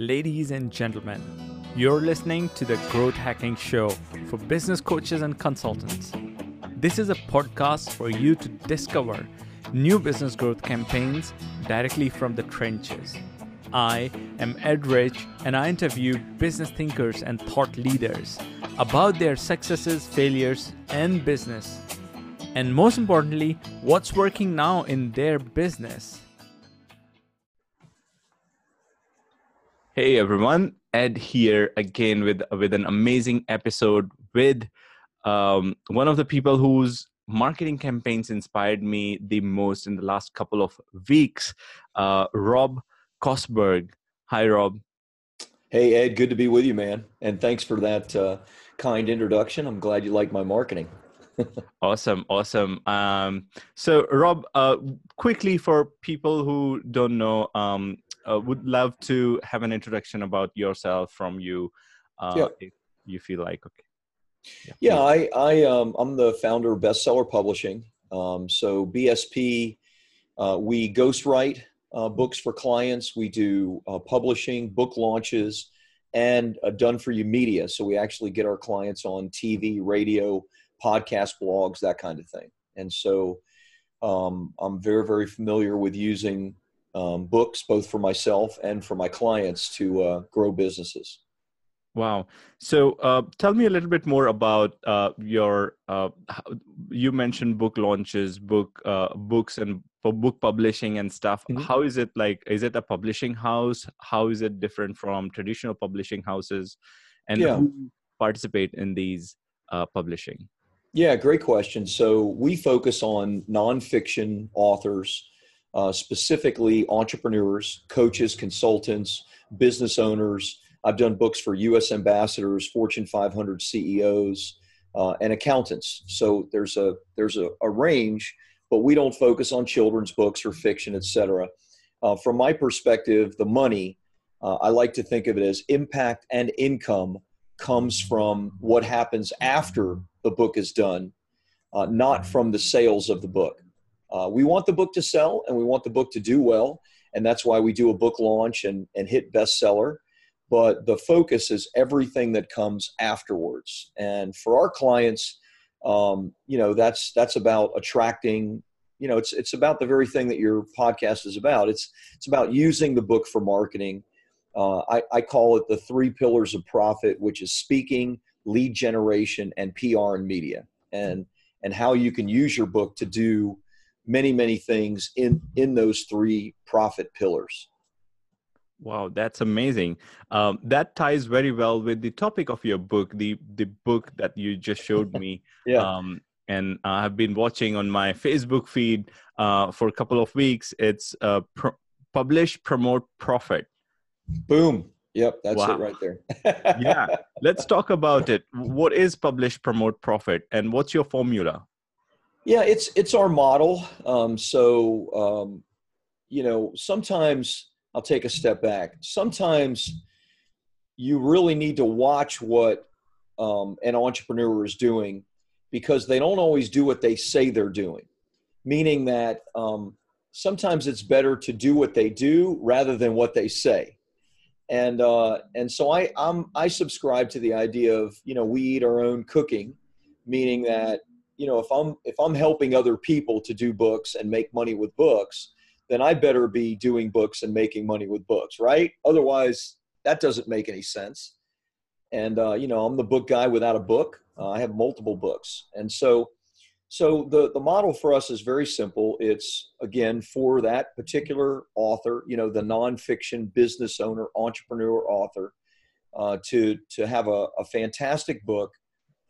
Ladies and gentlemen, you're listening to the Growth Hacking Show for business coaches and consultants. This is a podcast for you to discover new business growth campaigns directly from the trenches. I am Ed Rich, and I interview business thinkers and thought leaders about their successes, failures, and business. And most importantly, what's working now in their business. Hey everyone, Ed here again with with an amazing episode with um, one of the people whose marketing campaigns inspired me the most in the last couple of weeks, uh, Rob Kosberg. Hi, Rob. Hey Ed, good to be with you, man, and thanks for that uh, kind introduction. I'm glad you like my marketing. Awesome, awesome. Um, so, Rob, uh, quickly for people who don't know, um, uh, would love to have an introduction about yourself from you uh, yeah. if you feel like okay. Yeah, yeah i i um, i'm the founder of bestseller publishing. Um, so bsp uh, we ghostwrite uh, books for clients. We do uh, publishing book launches and done for you media. So we actually get our clients on tv radio podcast blogs that kind of thing and so um, i'm very very familiar with using um, books, both for myself and for my clients to uh, grow businesses. Wow. So uh, tell me a little bit more about uh, your, uh, you mentioned book launches, book, uh, books and book publishing and stuff. Mm-hmm. How is it like, is it a publishing house? How is it different from traditional publishing houses? And yeah. who participate in these uh, publishing? Yeah, great question. So we focus on nonfiction authors uh, specifically entrepreneurs, coaches, consultants, business owners. I've done books for U.S. ambassadors, Fortune 500 CEOs, uh, and accountants. So there's a there's a, a, range, but we don't focus on children's books or fiction, etc. Uh, from my perspective, the money uh, I like to think of it as impact and income comes from what happens after the book is done, uh, not from the sales of the book. Uh, we want the book to sell and we want the book to do well. And that's why we do a book launch and, and hit bestseller. But the focus is everything that comes afterwards. And for our clients, um, you know, that's that's about attracting. You know, it's it's about the very thing that your podcast is about. It's it's about using the book for marketing. Uh, I, I call it the three pillars of profit, which is speaking, lead generation, and PR and media, and and how you can use your book to do many many things in in those three profit pillars. Wow that's amazing. Um, that ties very well with the topic of your book the the book that you just showed me. Yeah. Um, and i've been watching on my facebook feed uh, for a couple of weeks. It's uh, pr- publish promote profit. Boom Yep, that's wow. it right there. yeah, let's talk about it. What is publish, promote, profit, and what's your formula? Yeah, it's it's our model. Um, so um, you know, sometimes I'll take a step back. Sometimes you really need to watch what um, an entrepreneur is doing because they don't always do what they say they're doing. Meaning that um, sometimes it's better to do what they do rather than what they say. And uh, and so I I'm, I subscribe to the idea of you know we eat our own cooking, meaning that you know if i'm if i'm helping other people to do books and make money with books then i better be doing books and making money with books right? Otherwise that doesn't make any sense. And uh, you know i'm the book guy without a book. Uh, i have multiple books. And so so the the model for us is very simple. It's again for that particular author you know the nonfiction business owner entrepreneur author uh, to to have a, a fantastic book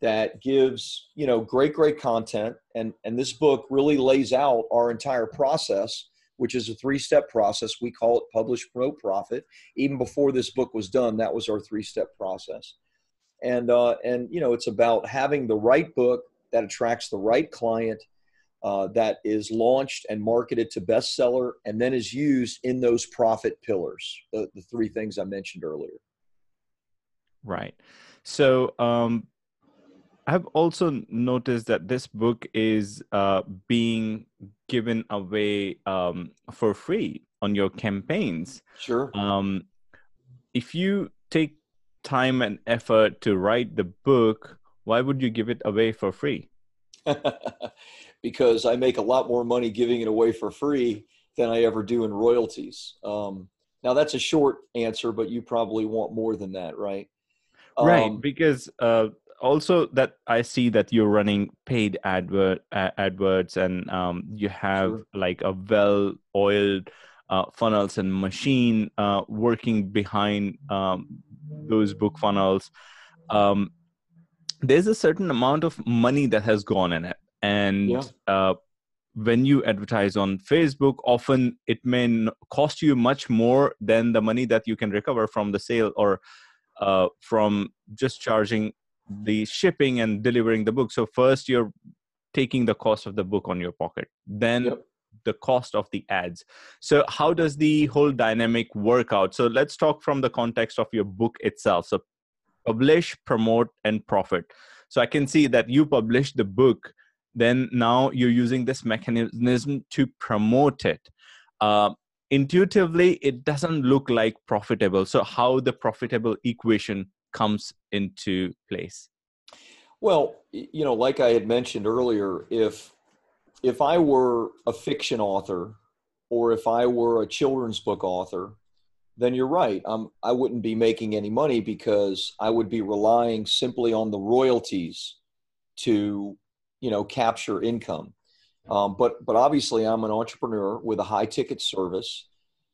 that gives you know great great content. And and this book really lays out our entire process which is a three step process. We call it publish promote profit. Even before this book was done that was our three step process. And uh, and you know it's about having the right book that attracts the right client uh, that is launched and marketed to bestseller and then is used in those profit pillars the, the three things i mentioned earlier right so um, I've also noticed that this book is uh, being given away um, for free on your campaigns. Sure. Um, if you take time and effort to write the book, why would you give it away for free? because I make a lot more money giving it away for free than I ever do in royalties. Um, now that's a short answer, but you probably want more than that, right? Right, um, because uh, also that I see that you're running paid advert uh, adverts, and um, you have sure. like a well-oiled uh, funnels and machine uh, working behind um, those book funnels. Um, there's a certain amount of money that has gone in it, and yeah. Uh, when you advertise on Facebook, often it may cost you much more than the money that you can recover from the sale or uh, from just charging the shipping and delivering the book. So first you're taking the cost of the book on your pocket, then yep. the cost of the ads. So how does the whole dynamic work out? So let's talk from the context of your book itself. So publish, promote, and profit. So I can see that you published the book then now you're using this mechanism to promote it. Uh, intuitively, it doesn't look like profitable. So, how the profitable equation comes into place? Well, you know, like I had mentioned earlier, if if I were a fiction author or if I were a children's book author, then you're right. Um, I wouldn't be making any money because I would be relying simply on the royalties to you know capture income. Um, but but obviously i'm an entrepreneur with a high ticket service.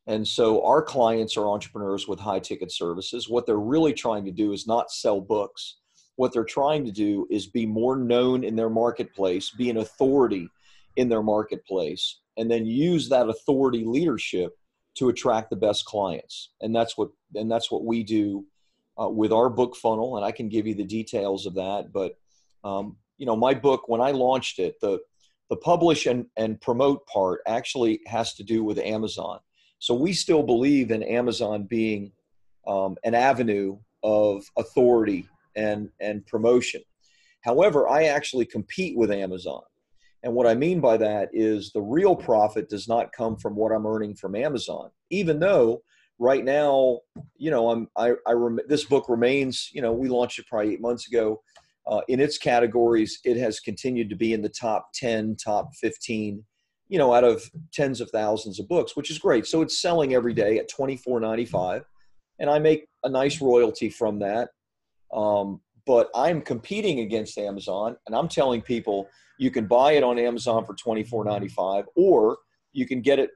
And so our clients are entrepreneurs with high ticket services. What they're really trying to do is not sell books. What they're trying to do is be more known in their marketplace be an authority in their marketplace and then use that authority leadership to attract the best clients and that's what and that's what we do uh, with our book funnel and i can give you the details of that but um, you know, my book, when I launched it, the, the publish and, and promote part actually has to do with Amazon. So we still believe in Amazon being um, an avenue of authority and, and promotion. However, I actually compete with Amazon. And what I mean by that is the real profit does not come from what I'm earning from Amazon, even though right now, you know, I'm, I, I rem- this book remains, you know, we launched it probably eight months ago uh, in its categories, it has continued to be in the top 10, top 15, you know, out of tens of thousands of books, which is great. So it's selling every day at $24.95. And I make a nice royalty from that. Um, but I'm competing against Amazon and I'm telling people you can buy it on Amazon for $24.95 or you can get it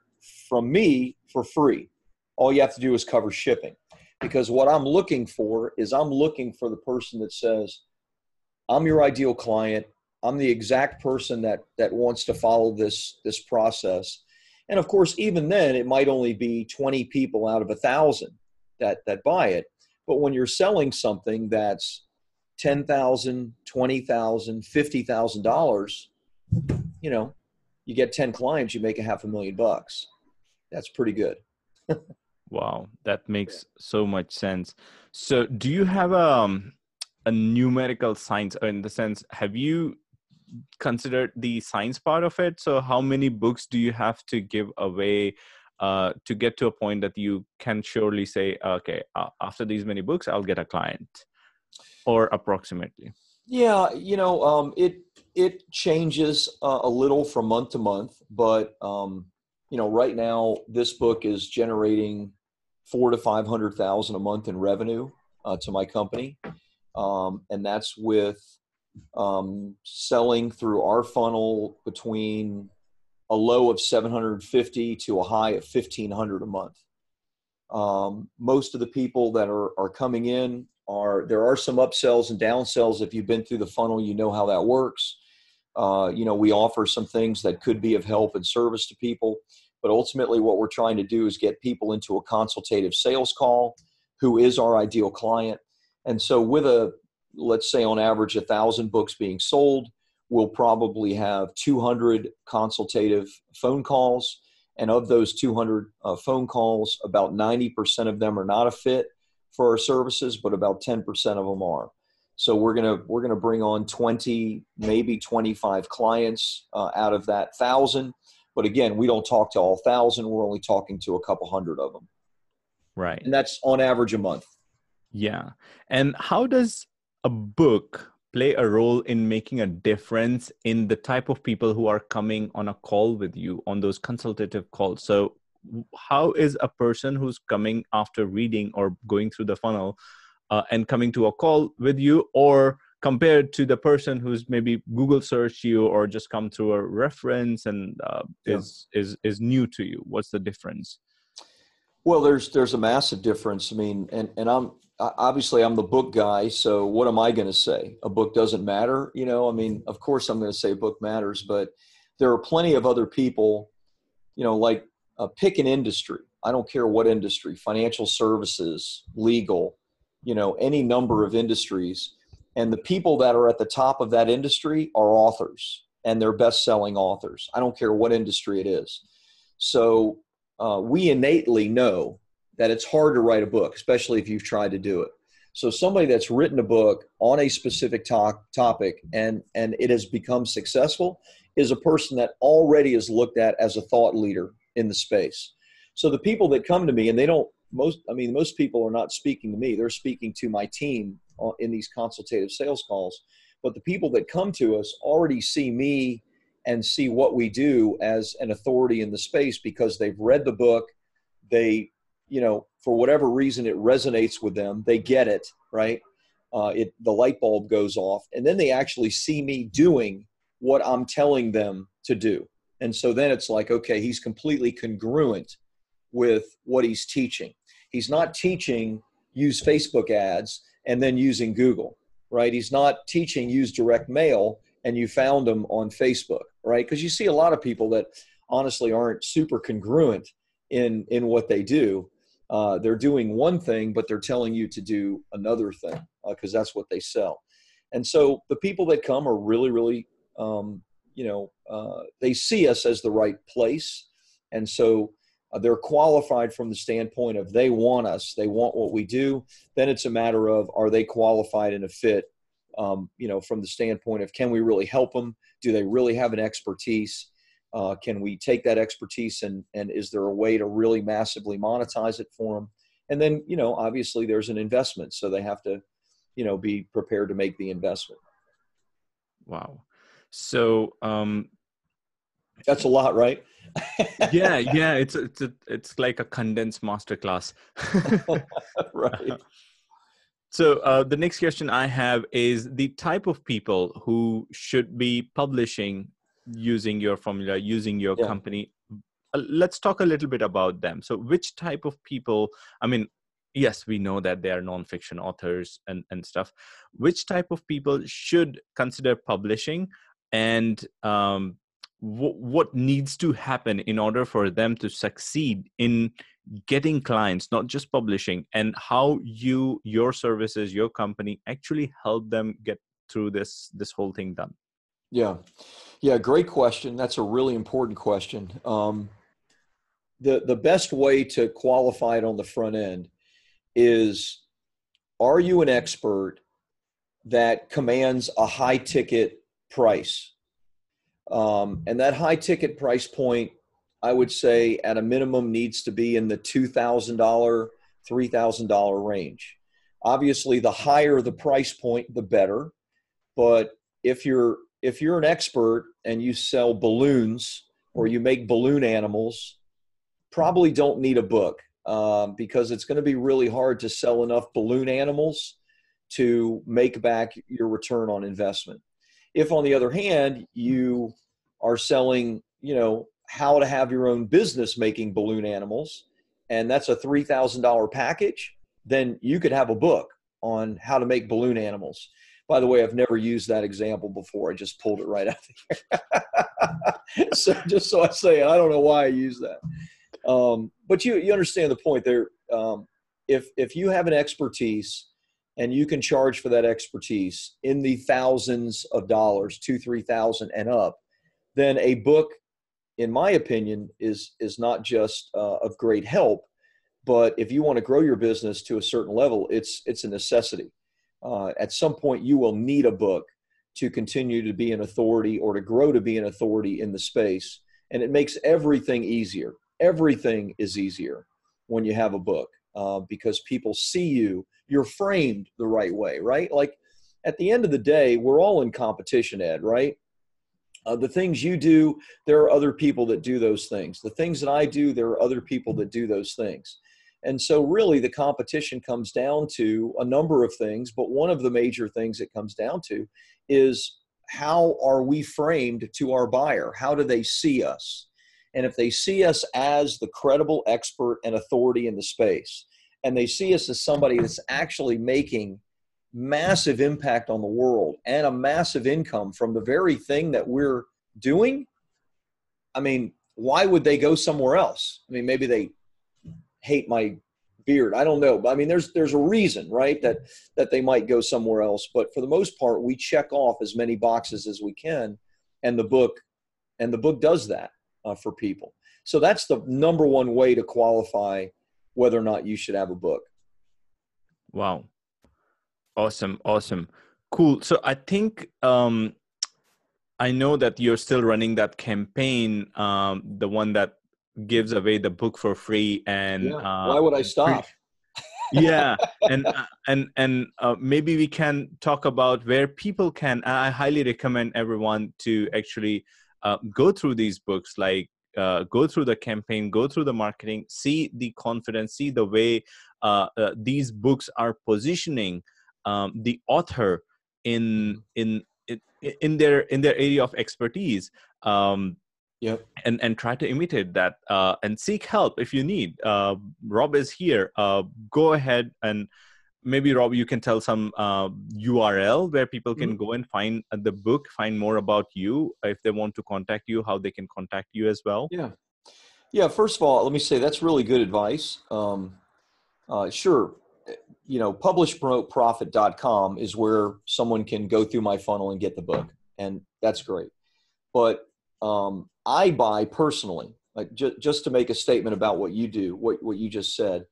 from me for free. All you have to do is cover shipping. Because what I'm looking for is I'm looking for the person that says, I'm your ideal client. I'm the exact person that that wants to follow this this process. And of course, even then, it might only be 20 people out of a thousand that that buy it. But when you're selling something that's ten thousand, twenty thousand, fifty thousand dollars, you know, you get 10 clients, you make a half a million bucks. That's pretty good. wow, that makes so much sense. So, do you have um a numerical science in the sense have you considered the science part of it so how many books do you have to give away uh, to get to a point that you can surely say okay uh, after these many books i'll get a client or approximately yeah you know um, it it changes uh, a little from month to month but um, you know right now this book is generating four to five hundred thousand a month in revenue uh, to my company um, and that's with um, selling through our funnel between a low of 750 to a high of 1500 a month. Um, most of the people that are, are coming in are there are some upsells and downsells. If you've been through the funnel, you know how that works. Uh, you know, we offer some things that could be of help and service to people, but ultimately, what we're trying to do is get people into a consultative sales call who is our ideal client and so, with a let's say on average a thousand books being sold, we'll probably have 200 consultative phone calls. And of those 200 uh, phone calls, about 90% of them are not a fit for our services, but about 10% of them are. So we're gonna we're gonna bring on 20, maybe 25 clients uh, out of that thousand. But again, we don't talk to all thousand. We're only talking to a couple hundred of them. right and that's on average a month yeah and how does a book play a role in making a difference in the type of people who are coming on a call with you on those consultative calls so how is a person who's coming after reading or going through the funnel uh, and coming to a call with you or compared to the person who's maybe google searched you or just come through a reference and uh, yeah. is is is new to you? What's the difference? Well there's there's a massive difference. I mean and and i'm obviously i'm the book guy so what am i going to say? A book doesn't matter you know? I mean of course i'm going to say a book matters but there are plenty of other people you know like uh, pick an industry. I don't care what industry financial services legal you know any number of industries. And the people that are at the top of that industry are authors and they're best-selling authors. I don't care what industry it is. So uh, we innately know that it's hard to write a book especially if you've tried to do it. So somebody that's written a book on a specific to- topic and and it has become successful is a person that already is looked at as a thought leader in the space. So the people that come to me and they don't most i mean most people are not speaking to me. They're speaking to my team in these consultative sales calls. But the people that come to us already see me and see what we do as an authority in the space because they've read the book. They you know for whatever reason it resonates with them. They get it right? Uh, it the light bulb goes off. And then they actually see me doing what i'm telling them to do and so then it's like okay he's completely congruent with what he's teaching he's not teaching use facebook ads and then using Google, right? He's not teaching use direct mail and you found him on Facebook, right? Because you see a lot of people that honestly aren't super congruent in in what they do. Uh, they're doing one thing, but they're telling you to do another thing because uh, that's what they sell. And so the people that come are really, really, um, you know, uh, they see us as the right place, and so uh, they're qualified from the standpoint of they want us, they want what we do. Then it's a matter of are they qualified and a fit, um, you know, from the standpoint of can we really help them? Do they really have an expertise? Uh, can we take that expertise and and is there a way to really massively monetize it for them? And then you know, obviously, there's an investment, so they have to, you know, be prepared to make the investment. Wow. So um, that's a lot, right? yeah, yeah. It's it's a, it's like a condensed masterclass. right. So uh, the next question I have is the type of people who should be publishing using your formula, using your yeah. company. Uh, let's talk a little bit about them. So, which type of people? I mean, yes, we know that they are nonfiction authors and and stuff. Which type of people should consider publishing? And um, what needs to happen in order for them to succeed in getting clients not just publishing and how you your services your company actually help them get through this this whole thing done? Yeah. Yeah great question. That's a really important question. Um, the the best way to qualify it on the front end is are you an expert that commands a high ticket price um, and that high ticket price point, I would say at a minimum needs to be in the $2,000, $3,000 range. Obviously, the higher the price point, the better. But if you're if you're an expert and you sell balloons or you make balloon animals, probably don't need a book um, because it's going to be really hard to sell enough balloon animals to make back your return on investment. If, on the other hand, you are selling, you know, how to have your own business making balloon animals, and that's a $3,000 package, then you could have a book on how to make balloon animals. By the way, I've never used that example before. I just pulled it right out of here. so just so I say, I don't know why I use that. Um, but you you understand the point there. Um, if if you have an expertise and you can charge for that expertise in the thousands of dollars, two, three thousand and up, then a book, in my opinion, is is not just uh, of great help, but if you want to grow your business to a certain level, it's it's a necessity. Uh, at some point, you will need a book to continue to be an authority or to grow to be an authority in the space, and it makes everything easier. Everything is easier when you have a book. Uh, because people see you. You're framed the right way, right? Like at the end of the day, we're all in competition, Ed, right? Uh, the things you do, there are other people that do those things. The things that I do, there are other people that do those things. And so, really, the competition comes down to a number of things, but one of the major things it comes down to is how are we framed to our buyer? How do they see us? And if they see us as the credible expert and authority in the space, and they see us as somebody that's actually making massive impact on the world and a massive income from the very thing that we're doing, I mean, why would they go somewhere else? I mean, maybe they hate my beard. I don't know. But I mean, there's there's a reason, right, that that they might go somewhere else. But for the most part, we check off as many boxes as we can, and the book, and the book does that uh, for people. So that's the number one way to qualify whether or not you should have a book. Wow, awesome, awesome, cool. So I think um, I know that you're still running that campaign, um, the one that gives away the book for free and yeah. uh, why would i stop yeah and uh, and and uh, maybe we can talk about where people can i highly recommend everyone to actually uh, go through these books like uh, go through the campaign go through the marketing see the confidence see the way uh, these books are positioning um, the author in in in their in their area of expertise um, Yep. And and try to imitate that uh, and seek help if you need. Uh, Rob is here. Uh, go ahead and maybe Rob, you can tell some URL uh, where people can mm-hmm. go and find uh, the book, find more about you. If they want to contact you, how they can contact you as well. Yeah. Yeah. First of all, let me say that's really good advice. Um, uh, sure. You know, publishpromoteprofit.com is where someone can go through my funnel and get the book, and that's great. But um, I buy personally, like ju- just to make a statement about what you do, what, what you just said,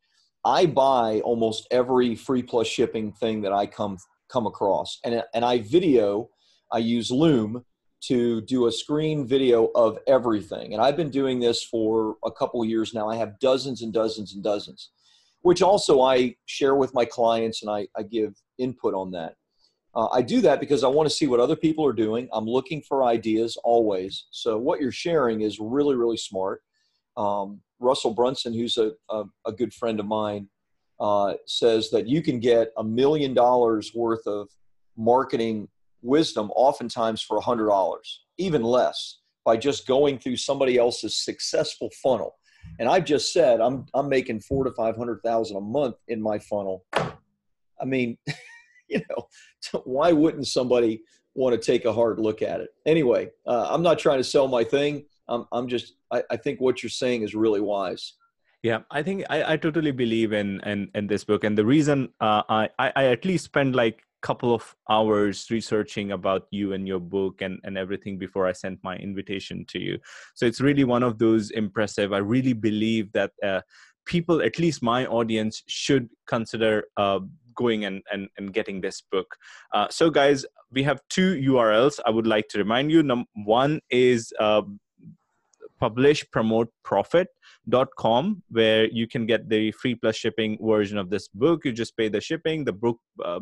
I buy almost every free plus shipping thing that I come come across, and and I video. I use Loom to do a screen video of everything, and I've been doing this for a couple years now. I have dozens and dozens and dozens, which also I share with my clients, and I, I give input on that. Uh, I do that because I want to see what other people are doing. I'm looking for ideas always. So what you're sharing is really, really smart. Um, Russell Brunson, who's a, a, a, good friend of mine, uh, says that you can get a million dollars worth of marketing wisdom oftentimes for a hundred dollars, even less, by just going through somebody else's successful funnel. And I've just said I'm I'm making four to five hundred thousand a month in my funnel. I mean. you know, why wouldn't somebody want to take a hard look at it? Anyway, uh, I'm not trying to sell my thing. I'm, I'm just, I, I think what you're saying is really wise. Yeah, I think I, I totally believe in, in in this book, and the reason uh, I, I at least spend like couple of hours researching about you and your book and, and everything before I sent my invitation to you. So it's really one of those impressive. I really believe that uh, people, at least my audience, should consider uh, going and, and, and getting this book. Uh, so, guys, we have two URLs I would like to remind you. Number one is uh, publishpromoteprofit.com, where you can get the free plus shipping version of this book. You just pay the shipping. The book, uh,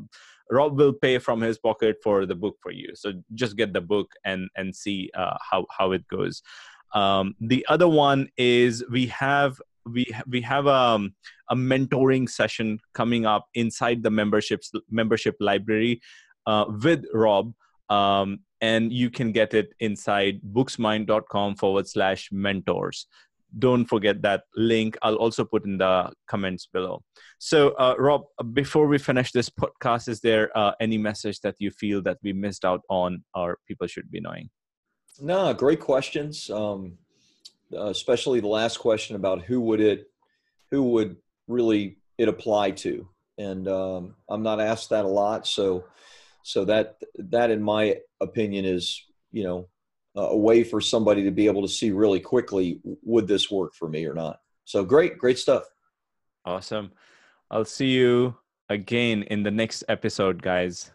Rob will pay from his pocket for the book for you. So just get the book and and see uh, how how it goes. Um, the other one is we have we we have a, um, a mentoring session coming up inside the memberships membership library uh, with Rob. Um, and you can get it inside booksmind.com forward slash mentors Don't forget that link. I'll also put in the comments below. So, uh, Rob, before we finish this podcast, is there uh, any message that you feel that we missed out on or people should be knowing? No, great questions. Um, uh, especially the last question about who would it, who would really it apply to, and um, I'm not asked that a lot. So, so that that in my opinion is you know a way for somebody to be able to see really quickly would this work for me or not. So great, great stuff. Awesome. I'll see you again in the next episode, guys.